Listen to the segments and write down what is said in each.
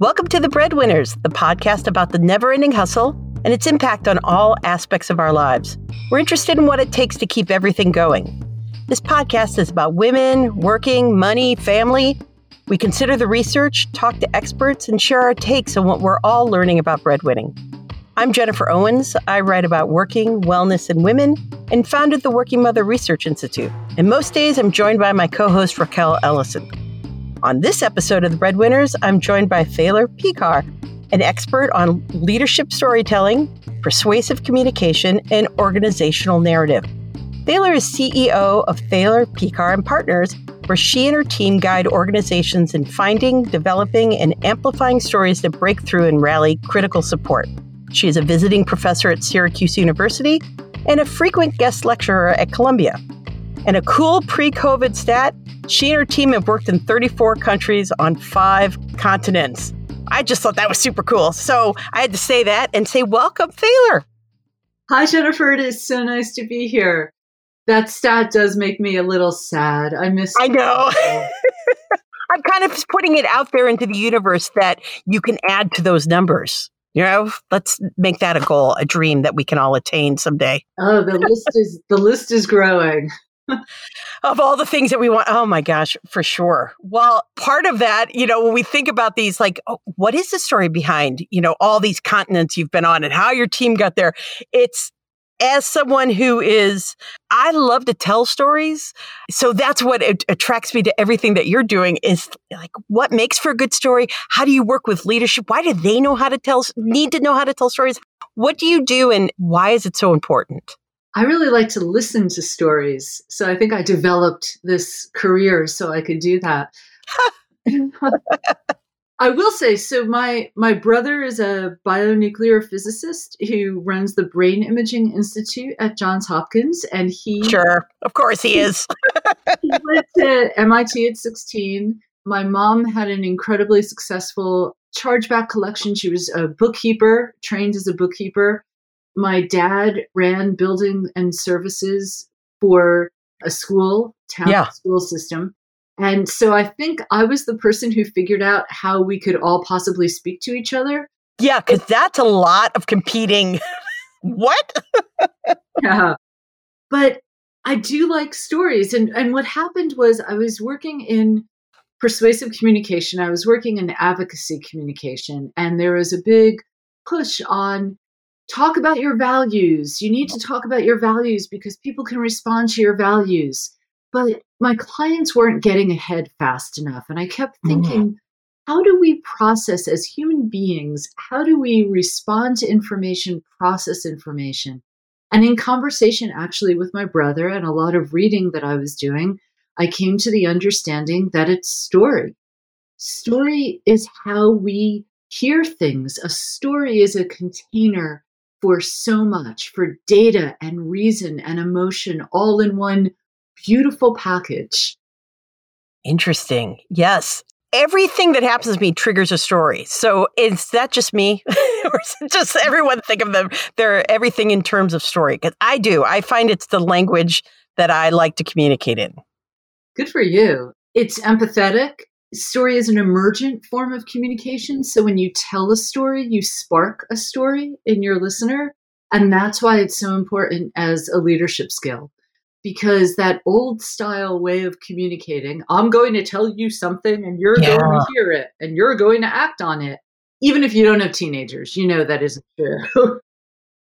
Welcome to The Breadwinners, the podcast about the never ending hustle and its impact on all aspects of our lives. We're interested in what it takes to keep everything going. This podcast is about women, working, money, family. We consider the research, talk to experts, and share our takes on what we're all learning about breadwinning. I'm Jennifer Owens. I write about working, wellness, and women, and founded the Working Mother Research Institute. And most days, I'm joined by my co host, Rachael Ellison. On this episode of The Breadwinners, I'm joined by Thaler Pekar, an expert on leadership storytelling, persuasive communication, and organizational narrative. Thaler is CEO of Thaler Pekar and Partners, where she and her team guide organizations in finding, developing, and amplifying stories that break through and rally critical support. She is a visiting professor at Syracuse University and a frequent guest lecturer at Columbia. And a cool pre COVID stat she and her team have worked in 34 countries on five continents. I just thought that was super cool. So I had to say that and say, welcome, Thaler. Hi, Jennifer. It is so nice to be here. That stat does make me a little sad. I miss. I know. I'm kind of putting it out there into the universe that you can add to those numbers. You know, let's make that a goal, a dream that we can all attain someday. Oh, the list is the list is growing. Of all the things that we want. Oh my gosh, for sure. Well, part of that, you know, when we think about these, like, oh, what is the story behind, you know, all these continents you've been on and how your team got there? It's as someone who is, I love to tell stories. So that's what attracts me to everything that you're doing is like, what makes for a good story? How do you work with leadership? Why do they know how to tell, need to know how to tell stories? What do you do and why is it so important? I really like to listen to stories. So I think I developed this career so I could do that. I will say so my my brother is a bionuclear physicist who runs the Brain Imaging Institute at Johns Hopkins and he Sure, of course he is. he went to MIT at 16. My mom had an incredibly successful chargeback collection. She was a bookkeeper, trained as a bookkeeper. My dad ran building and services for a school, town yeah. school system. And so I think I was the person who figured out how we could all possibly speak to each other. Yeah, because that's a lot of competing. what? yeah. But I do like stories. And, and what happened was I was working in persuasive communication, I was working in advocacy communication, and there was a big push on talk about your values. You need to talk about your values because people can respond to your values. But my clients weren't getting ahead fast enough. And I kept mm-hmm. thinking, mm. how do we process as human beings? How do we respond to information, process information? And in conversation actually with my brother and a lot of reading that I was doing, I came to the understanding that it's story. Story is how we hear things. A story is a container for so much, for data and reason and emotion all in one beautiful package. Interesting. Yes. Everything that happens to me triggers a story. So is that just me? or is it just everyone think of them they're everything in terms of story? Because I do. I find it's the language that I like to communicate in. Good for you. It's empathetic story is an emergent form of communication. So when you tell a story, you spark a story in your listener. And that's why it's so important as a leadership skill. Because that old style way of communicating, I'm going to tell you something and you're yeah. going to hear it and you're going to act on it. Even if you don't have teenagers, you know that isn't true.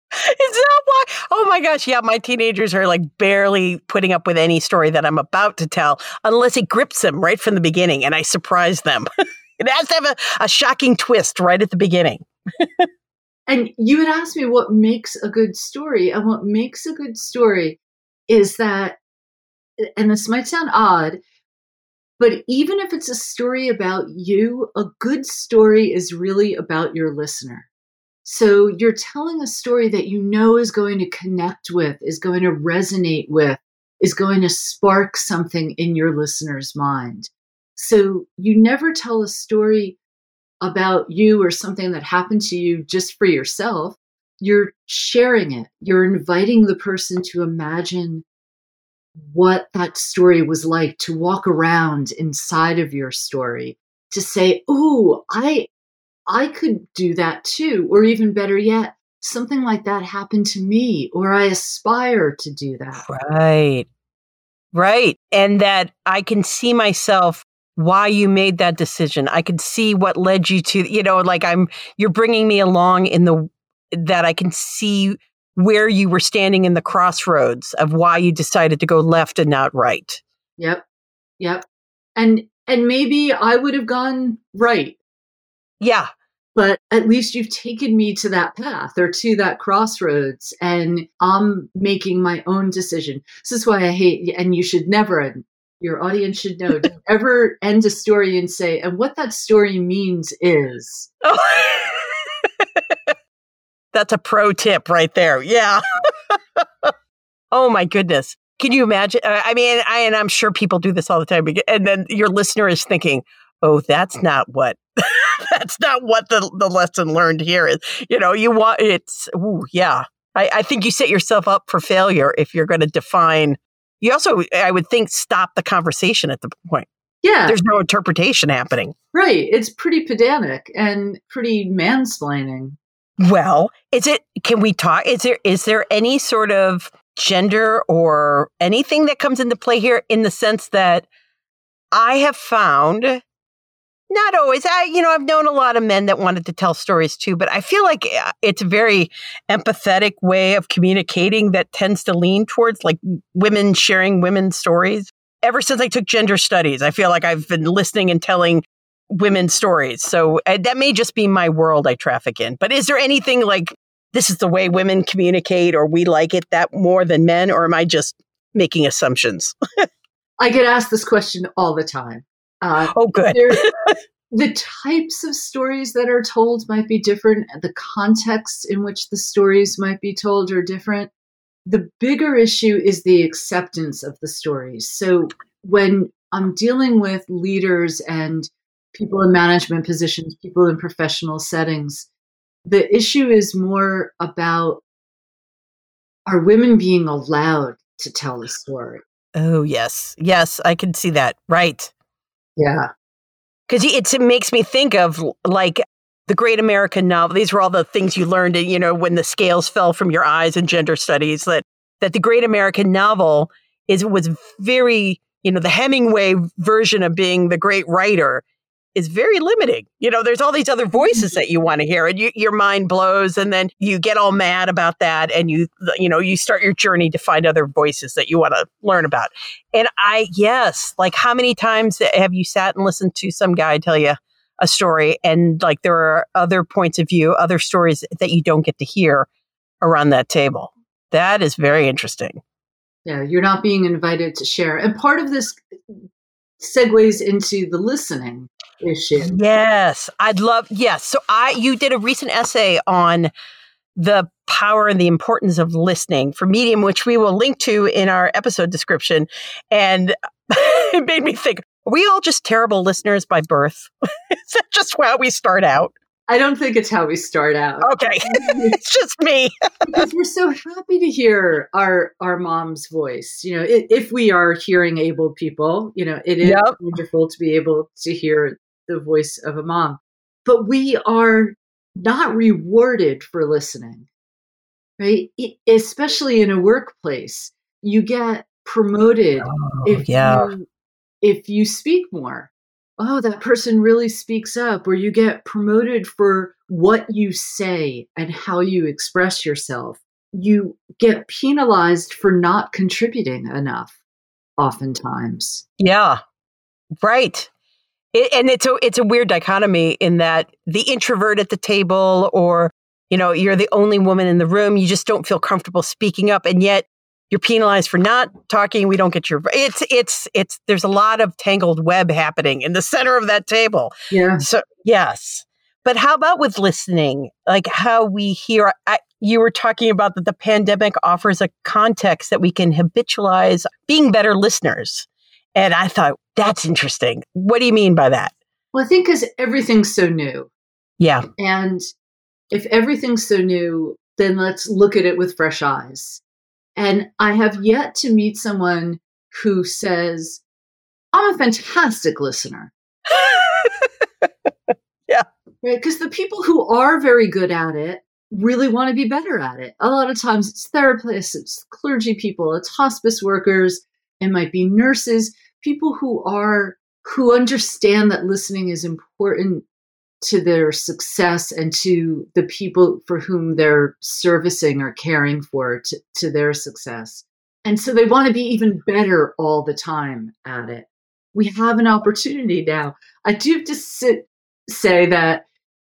Is that why? Oh my gosh. Yeah. My teenagers are like barely putting up with any story that I'm about to tell unless it grips them right from the beginning and I surprise them. it has to have a, a shocking twist right at the beginning. and you had asked me what makes a good story. And what makes a good story is that, and this might sound odd, but even if it's a story about you, a good story is really about your listener. So you're telling a story that you know is going to connect with, is going to resonate with, is going to spark something in your listener's mind. So you never tell a story about you or something that happened to you just for yourself. You're sharing it. You're inviting the person to imagine what that story was like, to walk around inside of your story, to say, Oh, I I could do that too. Or even better yet, something like that happened to me, or I aspire to do that. Right. Right. And that I can see myself why you made that decision. I can see what led you to, you know, like I'm, you're bringing me along in the, that I can see where you were standing in the crossroads of why you decided to go left and not right. Yep. Yep. And, and maybe I would have gone right. Yeah but at least you've taken me to that path or to that crossroads and I'm making my own decision. This is why I hate, and you should never, and your audience should know, don't ever end a story and say, and what that story means is. Oh. That's a pro tip right there. Yeah. oh my goodness. Can you imagine? I mean, I, and I'm sure people do this all the time. And then your listener is thinking, oh, that's not what that's not what the, the lesson learned here is. You know, you want it's, ooh, yeah. I, I think you set yourself up for failure if you're going to define. You also, I would think, stop the conversation at the point. Yeah. There's no interpretation happening. Right. It's pretty pedantic and pretty mansplaining. Well, is it, can we talk? Is there, is there any sort of gender or anything that comes into play here in the sense that I have found not always. I, you know, I've known a lot of men that wanted to tell stories too, but I feel like uh, it's a very empathetic way of communicating that tends to lean towards like women sharing women's stories. Ever since I took gender studies, I feel like I've been listening and telling women's stories. So uh, that may just be my world I traffic in. But is there anything like this is the way women communicate or we like it that more than men, or am I just making assumptions? I get asked this question all the time. Uh, oh, good. the types of stories that are told might be different. The contexts in which the stories might be told are different. The bigger issue is the acceptance of the stories. So when I'm dealing with leaders and people in management positions, people in professional settings, the issue is more about are women being allowed to tell the story? Oh, yes. Yes, I can see that. Right. Yeah. Because it makes me think of like the great American novel. These were all the things you learned, you know, when the scales fell from your eyes in gender studies. That that the great American novel is was very, you know, the Hemingway version of being the great writer is very limiting. You know, there's all these other voices mm-hmm. that you want to hear, and you, your mind blows, and then you get all mad about that, and you, you know, you start your journey to find other voices that you want to learn about. And I, yes, like how many times have you sat and listened to some guy tell you a story, and like there are other points of view, other stories that you don't get to hear around that table? That is very interesting. Yeah, you're not being invited to share. And part of this segues into the listening issue. Yes, I'd love. Yes, so I you did a recent essay on the power and the importance of listening for Medium, which we will link to in our episode description, and it made me think: Are we all just terrible listeners by birth? Is that just how we start out? I don't think it's how we start out. Okay, it's just me. because we're so happy to hear our our mom's voice. You know, if we are hearing able people, you know, it is yep. wonderful to be able to hear the voice of a mom. But we are not rewarded for listening, right? especially in a workplace, you get promoted oh, if yeah. you if you speak more oh, that person really speaks up, or you get promoted for what you say and how you express yourself. You get penalized for not contributing enough, oftentimes. Yeah, right. It, and it's a it's a weird dichotomy in that the introvert at the table, or you know, you're the only woman in the room. You just don't feel comfortable speaking up, and yet you're penalized for not talking. We don't get your. It's it's it's. There's a lot of tangled web happening in the center of that table. Yeah. So yes, but how about with listening? Like how we hear. I, you were talking about that the pandemic offers a context that we can habitualize being better listeners, and I thought that's interesting. What do you mean by that? Well, I think because everything's so new. Yeah. And if everything's so new, then let's look at it with fresh eyes and I have yet to meet someone who says, I'm a fantastic listener. yeah. Right? Because the people who are very good at it really want to be better at it. A lot of times it's therapists, it's clergy people, it's hospice workers, it might be nurses, people who are who understand that listening is important to their success and to the people for whom they're servicing or caring for to, to their success. And so they want to be even better all the time at it. We have an opportunity now. I do have to sit, say that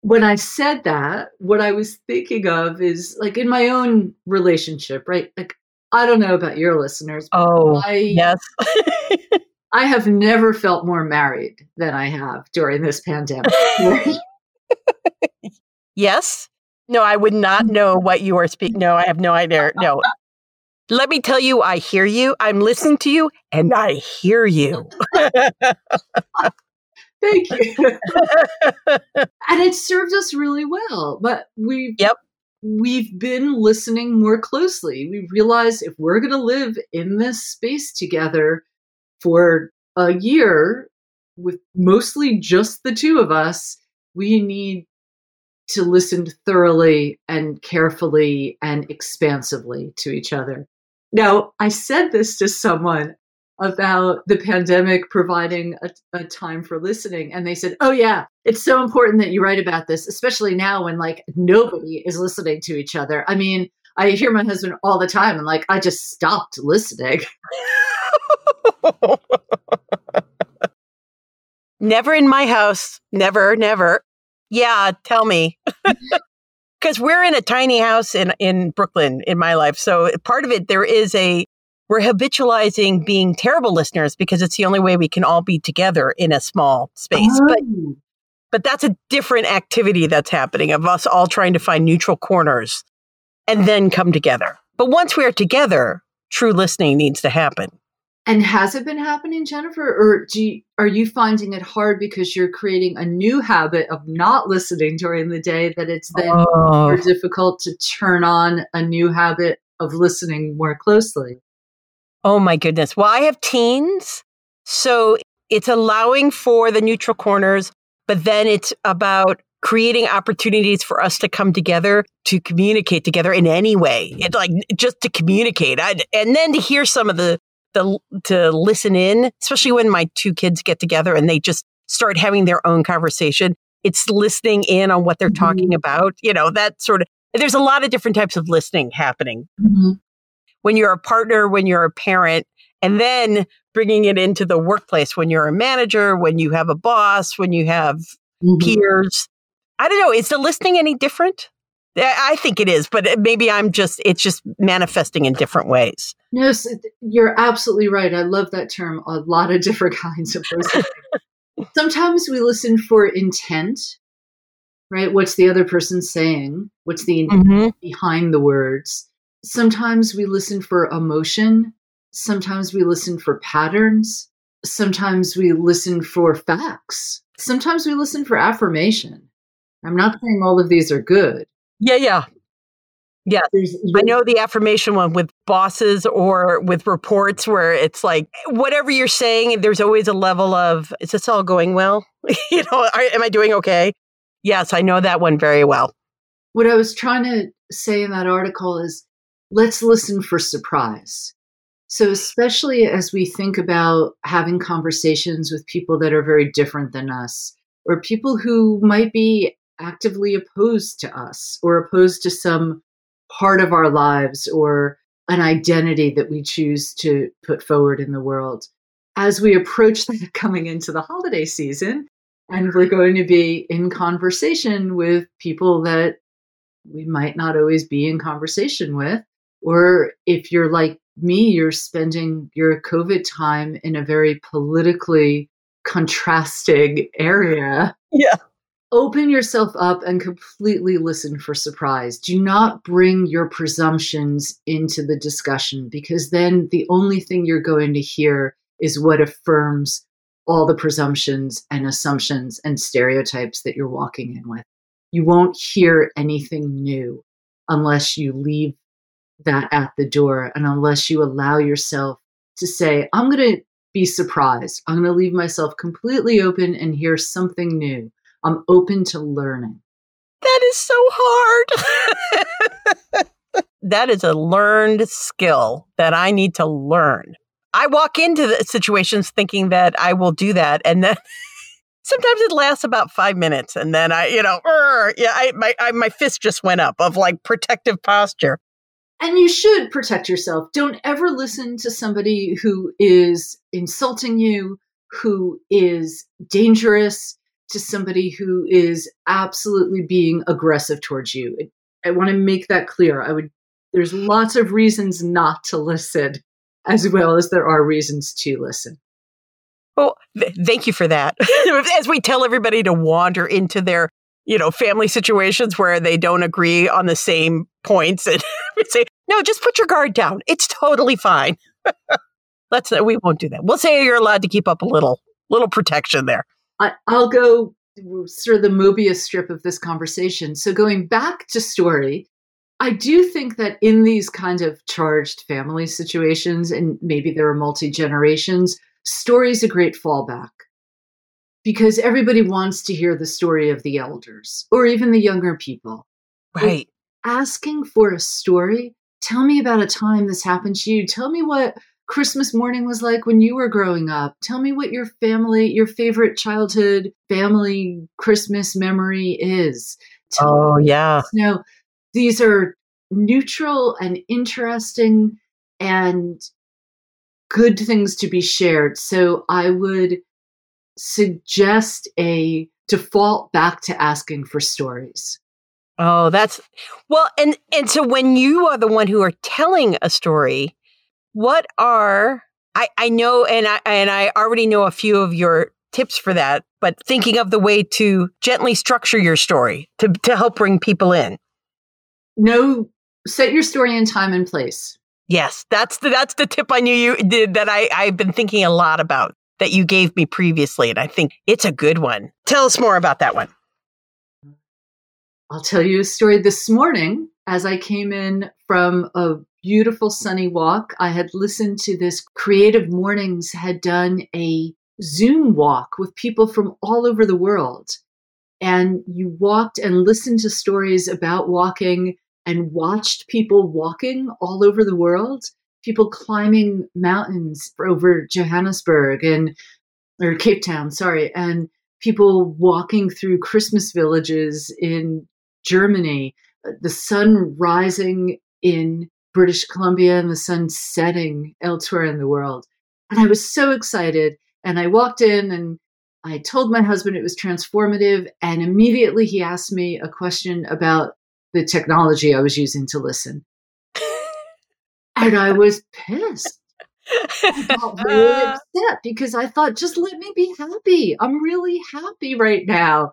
when I said that, what I was thinking of is like in my own relationship, right? Like, I don't know about your listeners. Oh, I, yes. I have never felt more married than I have during this pandemic. yes. No, I would not mm-hmm. know what you are speaking. Mm-hmm. No, I have no idea. No. Let me tell you, I hear you. I'm listening to you and I hear you. Thank you. and it served us really well. But we Yep. We've been listening more closely. We realize if we're going to live in this space together for a year with mostly just the two of us, we need to listen thoroughly and carefully and expansively to each other. Now, I said this to someone about the pandemic providing a, a, time for listening. And they said, Oh, yeah, it's so important that you write about this, especially now when like nobody is listening to each other. I mean, I hear my husband all the time and like, I just stopped listening. never in my house. Never, never. Yeah, tell me. Because we're in a tiny house in, in Brooklyn in my life. So part of it, there is a we're habitualizing being terrible listeners because it's the only way we can all be together in a small space. Oh. But but that's a different activity that's happening of us all trying to find neutral corners and then come together. But once we are together, true listening needs to happen. And has it been happening, Jennifer? Or you, are you finding it hard because you're creating a new habit of not listening during the day that it's then oh. more difficult to turn on a new habit of listening more closely? Oh my goodness. Well, I have teens. So it's allowing for the neutral corners, but then it's about creating opportunities for us to come together to communicate together in any way. It's like just to communicate I, and then to hear some of the, the, to listen in, especially when my two kids get together and they just start having their own conversation. It's listening in on what they're mm-hmm. talking about, you know, that sort of, there's a lot of different types of listening happening. Mm-hmm when you're a partner, when you're a parent, and then bringing it into the workplace when you're a manager, when you have a boss, when you have mm-hmm. peers. I don't know. Is the listening any different? I think it is, but maybe I'm just, it's just manifesting in different ways. No, you're absolutely right. I love that term. A lot of different kinds of listening. Sometimes we listen for intent, right? What's the other person saying? What's the intent mm-hmm. behind the words? Sometimes we listen for emotion. Sometimes we listen for patterns. Sometimes we listen for facts. Sometimes we listen for affirmation. I'm not saying all of these are good. Yeah, yeah. Yeah. There's, there's, I know the affirmation one with bosses or with reports where it's like, whatever you're saying, there's always a level of, is this all going well? you know, are, am I doing okay? Yes, I know that one very well. What I was trying to say in that article is let's listen for surprise. So, especially as we think about having conversations with people that are very different than us, or people who might be actively opposed to us, or opposed to some part of our lives, or an identity that we choose to put forward in the world. As we approach coming into the holiday season, and we're going to be in conversation with people that we might not always be in conversation with, or if you're like me, you're spending your COVID time in a very politically contrasting area. Yeah. Open yourself up and completely listen for surprise. Do not bring your presumptions into the discussion because then the only thing you're going to hear is what affirms all the presumptions and assumptions and stereotypes that you're walking in with. You won't hear anything new unless you leave that at the door. And unless you allow yourself to say, I'm going to be surprised, I'm going to leave myself completely open and hear something new. I'm open to learning. That is so hard. that is a learned skill that I need to learn. I walk into the situations thinking that I will do that, and then sometimes it lasts about five minutes, and then I, you know, yeah, I, my I, my fist just went up of like protective posture. And you should protect yourself. Don't ever listen to somebody who is insulting you, who is dangerous, to somebody who is absolutely being aggressive towards you. I want to make that clear. I would there's lots of reasons not to listen as well as there are reasons to listen. Well, th- thank you for that. as we tell everybody to wander into their, you know, family situations where they don't agree on the same points and we say, "No, just put your guard down. It's totally fine." Let's we won't do that. We'll say you're allowed to keep up a little little protection there. I, I'll go sort of the Mobius strip of this conversation. So going back to story, I do think that in these kind of charged family situations, and maybe there are multi generations, story is a great fallback because everybody wants to hear the story of the elders or even the younger people. Right. asking for a story, tell me about a time this happened to you. Tell me what Christmas morning was like when you were growing up. Tell me what your family, your favorite childhood family Christmas memory is. Tell oh, yeah. You know, these are neutral and interesting and good things to be shared. So I would suggest a default back to asking for stories. Oh, that's well, and and so when you are the one who are telling a story, what are I, I know and I and I already know a few of your tips for that, but thinking of the way to gently structure your story to, to help bring people in. No, set your story in time and place. Yes, that's the that's the tip I knew you did that I, I've been thinking a lot about that you gave me previously, and I think it's a good one. Tell us more about that one. I'll tell you a story this morning as I came in from a beautiful sunny walk. I had listened to this Creative Mornings had done a Zoom walk with people from all over the world. And you walked and listened to stories about walking and watched people walking all over the world, people climbing mountains over Johannesburg and or Cape Town, sorry, and people walking through Christmas villages in Germany, uh, the sun rising in British Columbia and the sun setting elsewhere in the world. And I was so excited. And I walked in and I told my husband it was transformative. And immediately he asked me a question about the technology I was using to listen. and I was pissed. I got really upset because I thought, just let me be happy. I'm really happy right now.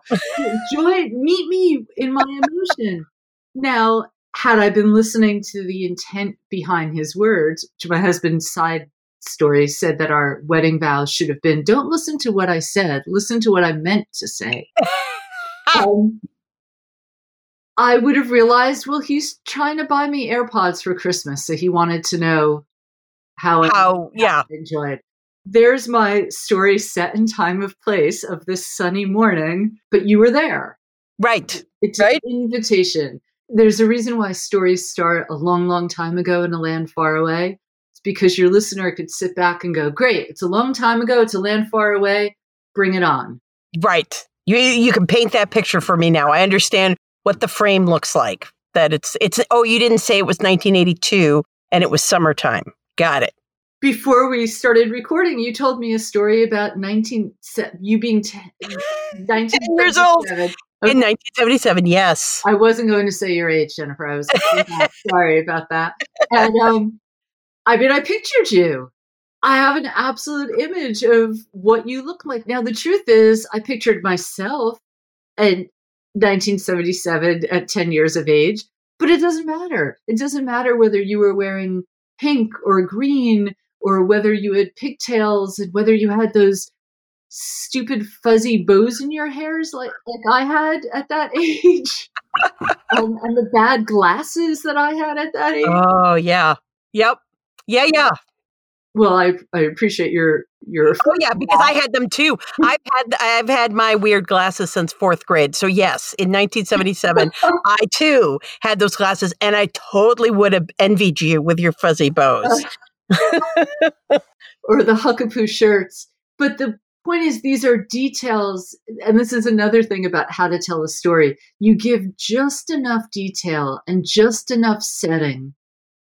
Joy, meet me in my emotion. Now, had I been listening to the intent behind his words, which my husband's side story said that our wedding vows should have been don't listen to what I said, listen to what I meant to say. um, I would have realized, well, he's trying to buy me AirPods for Christmas. So he wanted to know how, how yeah. enjoyed. There's my story set in time of place of this sunny morning, but you were there. Right. It's right. an invitation. There's a reason why stories start a long, long time ago in a land far away. It's because your listener could sit back and go, Great, it's a long time ago, it's a land far away, bring it on. Right. You you can paint that picture for me now. I understand what the frame looks like. That it's it's oh, you didn't say it was 1982 and it was summertime. Got it. Before we started recording, you told me a story about 19 you being 10, 19 years old. Okay. In 1977, yes. I wasn't going to say your age, Jennifer. I was sorry about that. And um, I mean, I pictured you. I have an absolute image of what you look like. Now, the truth is, I pictured myself in 1977 at 10 years of age, but it doesn't matter. It doesn't matter whether you were wearing pink or green or whether you had pigtails and whether you had those stupid fuzzy bows in your hairs like like I had at that age. um, and the bad glasses that I had at that age. Oh yeah. Yep. Yeah, yeah. Well, I I appreciate your your. Oh yeah, because I had them too. I've had I've had my weird glasses since fourth grade. So yes, in 1977, I too had those glasses, and I totally would have envied you with your fuzzy bows. or the huckapoo shirts. But the point is, these are details, and this is another thing about how to tell a story. You give just enough detail and just enough setting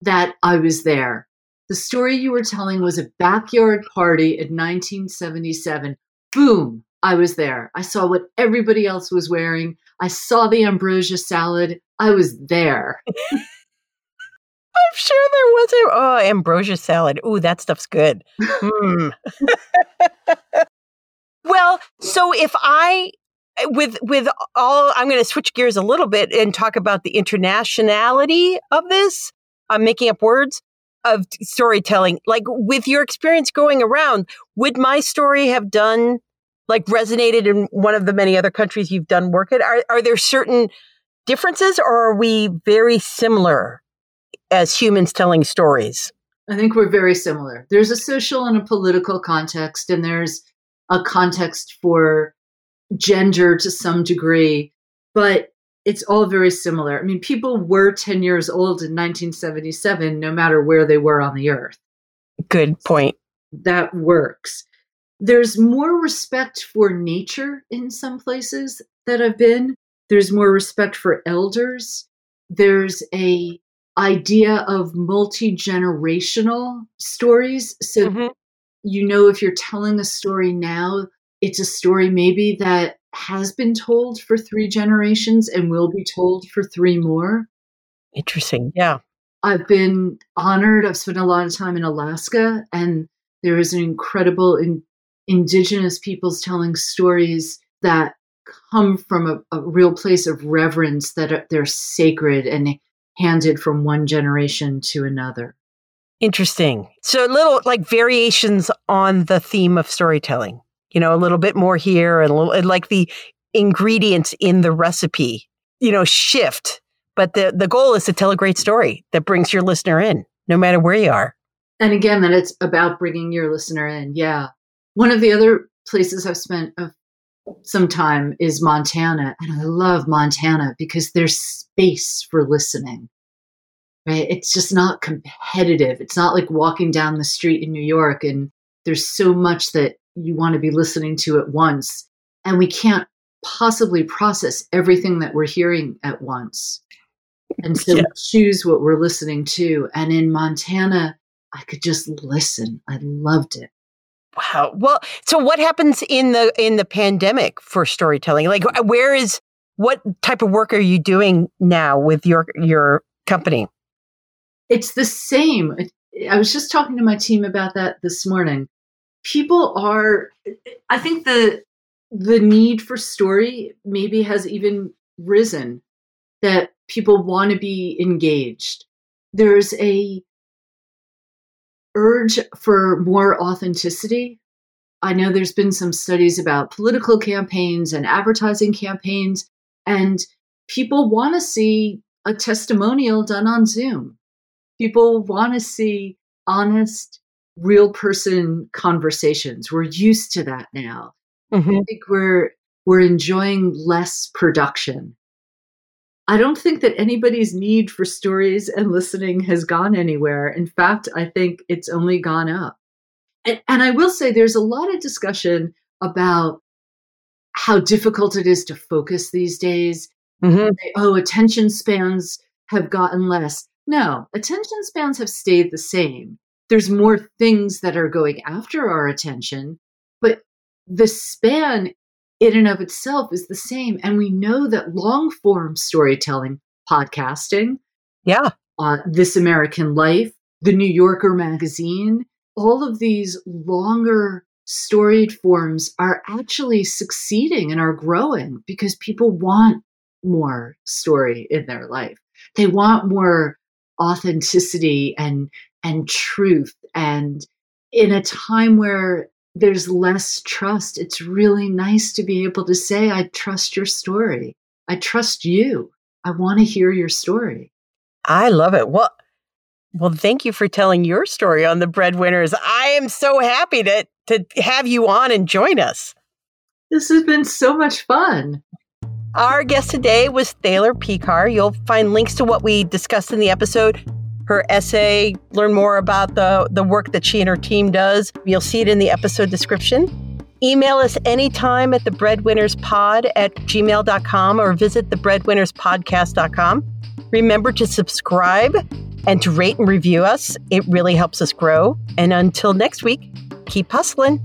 that I was there the story you were telling was a backyard party in 1977. Boom, I was there. I saw what everybody else was wearing. I saw the ambrosia salad. I was there. I'm sure there was a oh ambrosia salad. Ooh, that stuff's good. mm. well, so if I eh, with with all I'm going to switch gears a little bit and talk about the internationality of this. I'm making up words of storytelling. Like with your experience going around, would my story have done like resonated in one of the many other countries you've done work at? Are are there certain differences or are we very similar as humans telling stories? I think we're very similar. There's a social and a political context, and there's a context for gender to some degree. But it's all very similar. I mean, people were 10 years old in 1977, no matter where they were on the earth. Good point. That works. There's more respect for nature in some places that I've been. There's more respect for elders. There's a idea of multi-generational stories. So mm-hmm. You know if you're telling a story now, it's a story maybe that has been told for three generations and will be told for three more. Interesting. Yeah. I've been honored. I've spent a lot of time in Alaska, and there is an incredible in, indigenous peoples telling stories that come from a, a real place of reverence that are, they're sacred and handed from one generation to another. Interesting. So, little like variations on the theme of storytelling you know, a little bit more here and, a little, and like the ingredients in the recipe, you know, shift. But the, the goal is to tell a great story that brings your listener in, no matter where you are. And again, that it's about bringing your listener in. Yeah. One of the other places I've spent some time is Montana. And I love Montana because there's space for listening. Right? It's just not competitive. It's not like walking down the street in New York and there's so much that you want to be listening to at once. And we can't possibly process everything that we're hearing at once. And so yeah. choose what we're listening to. And in Montana, I could just listen. I loved it. Wow. Well, so what happens in the in the pandemic for storytelling? Like where is what type of work are you doing now with your your company? It's the same. I was just talking to my team about that this morning. People are i think the the need for story maybe has even risen that people want to be engaged. There's a urge for more authenticity. I know there's been some studies about political campaigns and advertising campaigns and people want to see a testimonial done on zoom people want to see honest real person conversations. We're used to that now. Mm-hmm. I think we're we're enjoying less production. I don't think that anybody's need for stories and listening has gone anywhere. In fact, I think it's only gone up. And, and I will say there's a lot of discussion about how difficult it is to focus these days. Mm-hmm. Oh, attention spans have gotten less. No, attention spans have stayed the same there's more things that are going after our attention, but the span in and of itself is the same. And we know that long form storytelling, podcasting, yeah, uh, This American Life, the New Yorker magazine, all of these longer storied forms are actually succeeding and are growing because people want more story in their life. They want more authenticity and and truth. And in a time where there's less trust, it's really nice to be able to say, I trust your story. I trust you. I want to hear your story. I love it. Well, Well, thank you for telling your story on the breadwinners. I am so happy to, to have you on and join us. This has been so much fun. Our guest today was Thaler Pekar. You'll find links to what we discussed in the episode, her essay, learn more about the, the work that she and her team does. You'll see it in the episode description. Email us anytime at the breadwinnerspod at gmail.com or visit the breadwinnerspodcast.com. Remember to subscribe and to rate and review us. It really helps us grow. And until next week, keep hustling.